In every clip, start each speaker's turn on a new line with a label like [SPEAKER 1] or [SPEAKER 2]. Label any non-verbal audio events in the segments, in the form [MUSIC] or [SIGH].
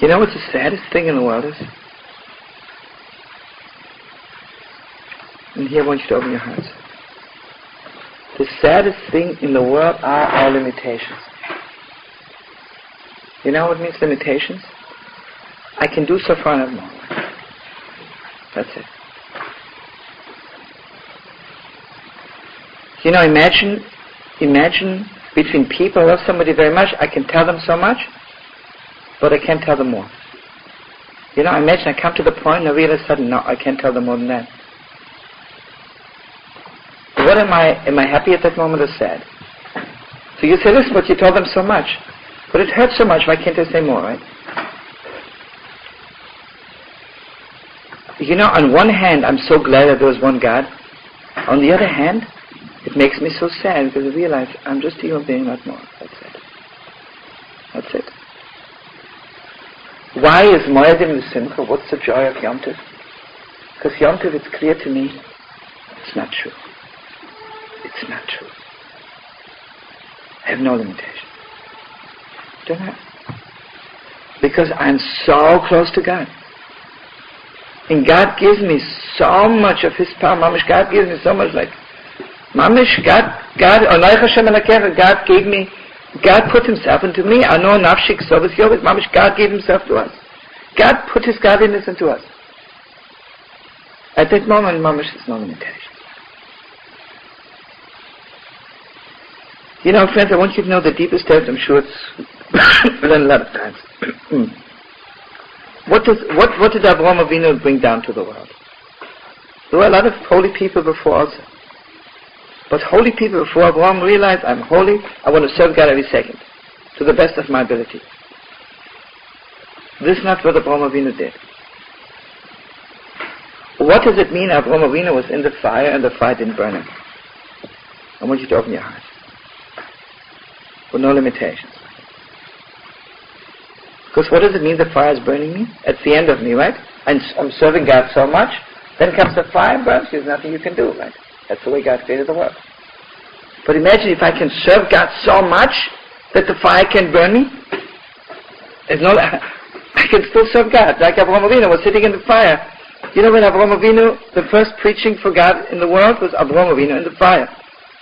[SPEAKER 1] You know what the saddest thing in the world is? And here I want you to open your hearts. The saddest thing in the world are our limitations. You know what means limitations? I can do so far and more. That's it. You know, imagine, imagine between people I love somebody very much, I can tell them so much, but I can't tell them more. You know, I imagine I come to the point and I realize suddenly, no, I can't tell them more than that. What am I, am I happy at that moment or sad? So you say, listen, but you told them so much. But it hurts so much, why can't I say more, right? You know, on one hand, I'm so glad that there was one God. On the other hand, it makes me so sad because I realize I'm just a human being, not more. That's it. That's it. Why is Moedim Simcha? What's the joy of Yom Tov? Because Yom Tov, it's clear to me, it's not true. It's not true. I have no limitation. Don't. Because I'm so close to God. And God gives me so much of His power. Mamish, God gives me so much like, Mamish, God, God, God gave me God put himself into me. I know nafshik sovas yovis. Mamish, God gave himself to us. God put his godliness into us. At that moment, Mamish is no limitation. You know, friends, I want you to know the deepest depth. I'm sure it's [COUGHS] done a lot of times. [CLEARS THROAT] what, does, what, what did Avraham Avinu bring down to the world? There were a lot of holy people before also. But holy people before Abraham realized I'm holy, I want to serve God every second, to the best of my ability. This is not what Abraham Avinu did. What does it mean Abraham Avinu was in the fire and the fire didn't burn him? I want you to open your heart. With no limitations. Because what does it mean the fire is burning me? It's the end of me, right? And I'm serving God so much, then comes the fire and burns you. There's nothing you can do, right? That's the way God created the world. But imagine if I can serve God so much that the fire can burn me. There's no, [LAUGHS] I can still serve God. Like Avraham Avinu was sitting in the fire. You know when Avraham Avinu, the first preaching for God in the world was Avraham Avinu in the fire.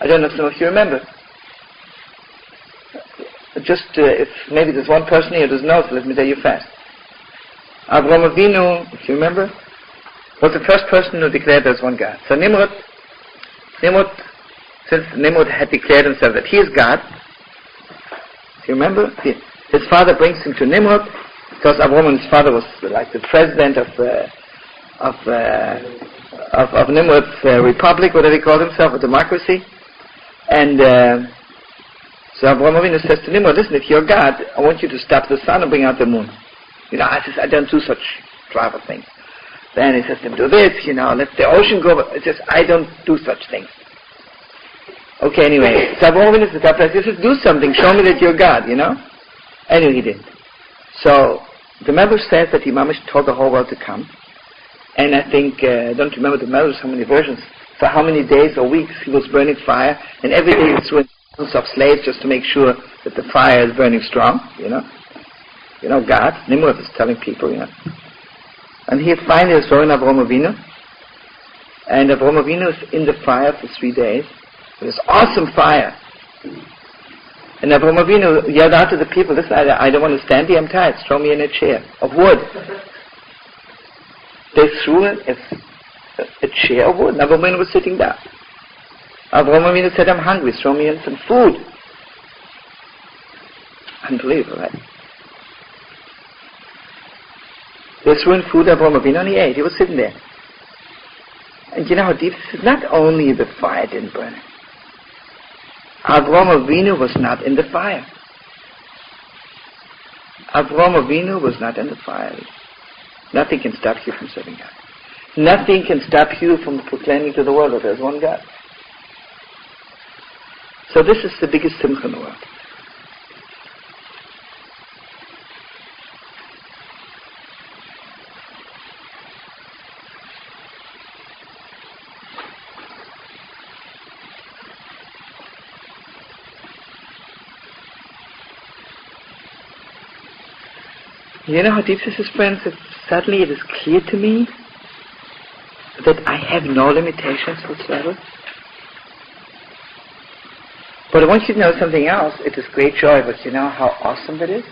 [SPEAKER 1] I don't know if you remember. Just uh, if maybe there's one person here who doesn't know, so let me tell you fast. Avraham Avinu, if you remember, was the first person who declared there's one God. So Nimrod Nimrod, since Nimrod had declared himself that he is God, do you remember? His father brings him to Nimrod because Abraham's father was like the president of uh, of, uh, of, of Nimrod's uh, republic, whatever he called himself, a democracy. And uh, so Abraham Avinu says to Nimrod, listen, if you're God, I want you to stop the sun and bring out the moon. You know, I, just, I don't do such tribal things. Then he says to him, do this, you know, let the ocean go. It's says, I don't do such things. Okay, anyway, so Avraham Avinu says, he says, do something, show me that you're God, you know? Anyway, he didn't. So, the Medrash says that Imam told the whole world to come. And I think, uh, I don't remember the Medrash, how many versions, for how many days or weeks he was burning fire, and every day he threw thousands of slaves just to make sure that the fire is burning strong, you know? You know, God, Nimrod is telling people, you know. And he finally is throwing Avraham Avinu. And Avraham Avinu is in the fire for three days. Was awesome fire. And Avraham Avinu yelled out to the people, listen, I, I don't want to stand here, I'm tired, throw me in a chair of wood. They threw a, a, a chair of wood, and Avraham Avinu was sitting down. Avraham Avinu said, I'm hungry, throw me in some food. Unbelievable, right? They threw in food, Avraham Avinu, and he ate. He was sitting there. And you know how deep this is? Not only the fire didn't burn him. Avraham Avinu was not in the fire. Avraham Avinu was not in the fire. Nothing can stop you from serving God. Nothing can stop you from proclaiming to the world that there's one God. So this is the biggest simcha in the world. You know how deep this is, friends? That suddenly it is clear to me that I have no limitations whatsoever. But I want you to know something else. It is great joy, but you know how awesome that is?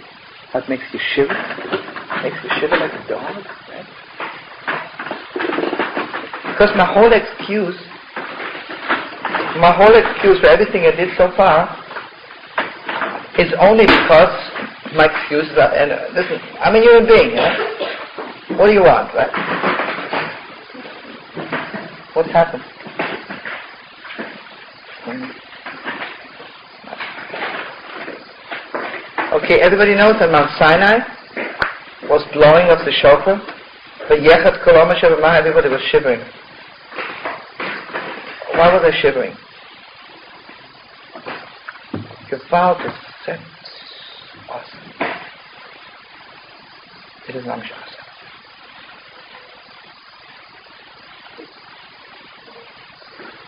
[SPEAKER 1] How it makes you shiver? It makes you shiver like a dog, right? Because my whole excuse, my whole excuse for everything I did so far is only because my excuse is, and uh, listen, I'm a human being? What do you want, right? What's happened? Okay, everybody knows that Mount Sinai was blowing of the shofar. The Yechat Shabbat everybody was shivering. Why was they shivering? Gewalt is set awesome. It is not Shastra.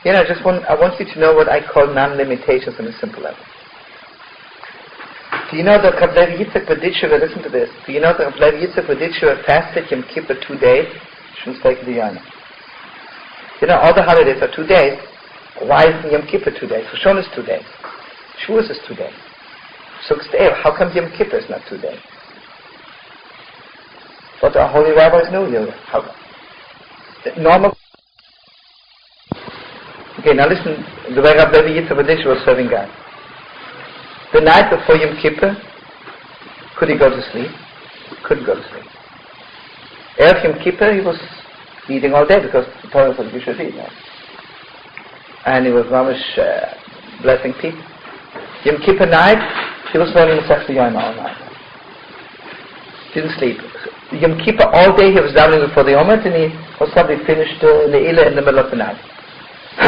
[SPEAKER 1] You know, I just want I want you to know what I call non-limitations on a simple level. Do you know that Levi Yitzchak Berditchever, listen to this, do you know that Levi Yitzchak Berditchever fasted Yom Kippur two days? You know, all the holidays are two days. Why is Yom Kippur two days? Shoshon is two days. Shavuos is two days. Sukkot how come Yom Kippur is not two days? But our holy rabbis knew you. How, normal. Okay, now listen, the way Rabbi Yitzhak was serving God. The night before Yom Kippur, could he go to sleep? Couldn't go to sleep. Erev Yom Kippur, he was eating all day because the Torah said we should eat. Right? And he was mamish uh, blessing people. Yom Kippur night, he was learning Masech Yom all night. Didn't sleep. Yom Kippur all day he was davening before the Amud and he was probably finished uh, the Ila in the middle of the night. [CLEARS THROAT]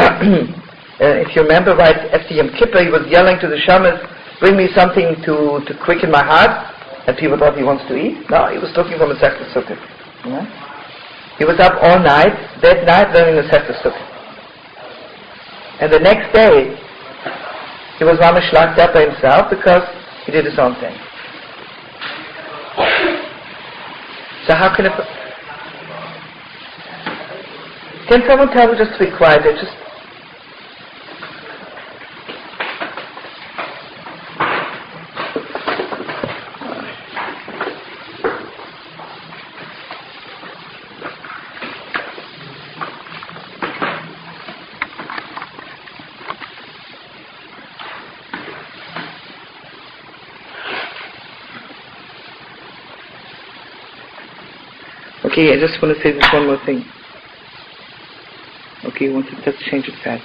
[SPEAKER 1] uh, if you remember right, after Yom Kippur he was yelling to the shamans, bring me something to, to quicken my heart. And people thought he wants to eat. No, he was looking for Masech Sukkot. You? He was up all night, that night learning Masech Sukkot. And the next day, he was mamish locked up by himself because he did his own thing. So how can it... Can someone tell me just to be quiet? just Okay, I just want to say this one more thing. Okay, once it does change it fast,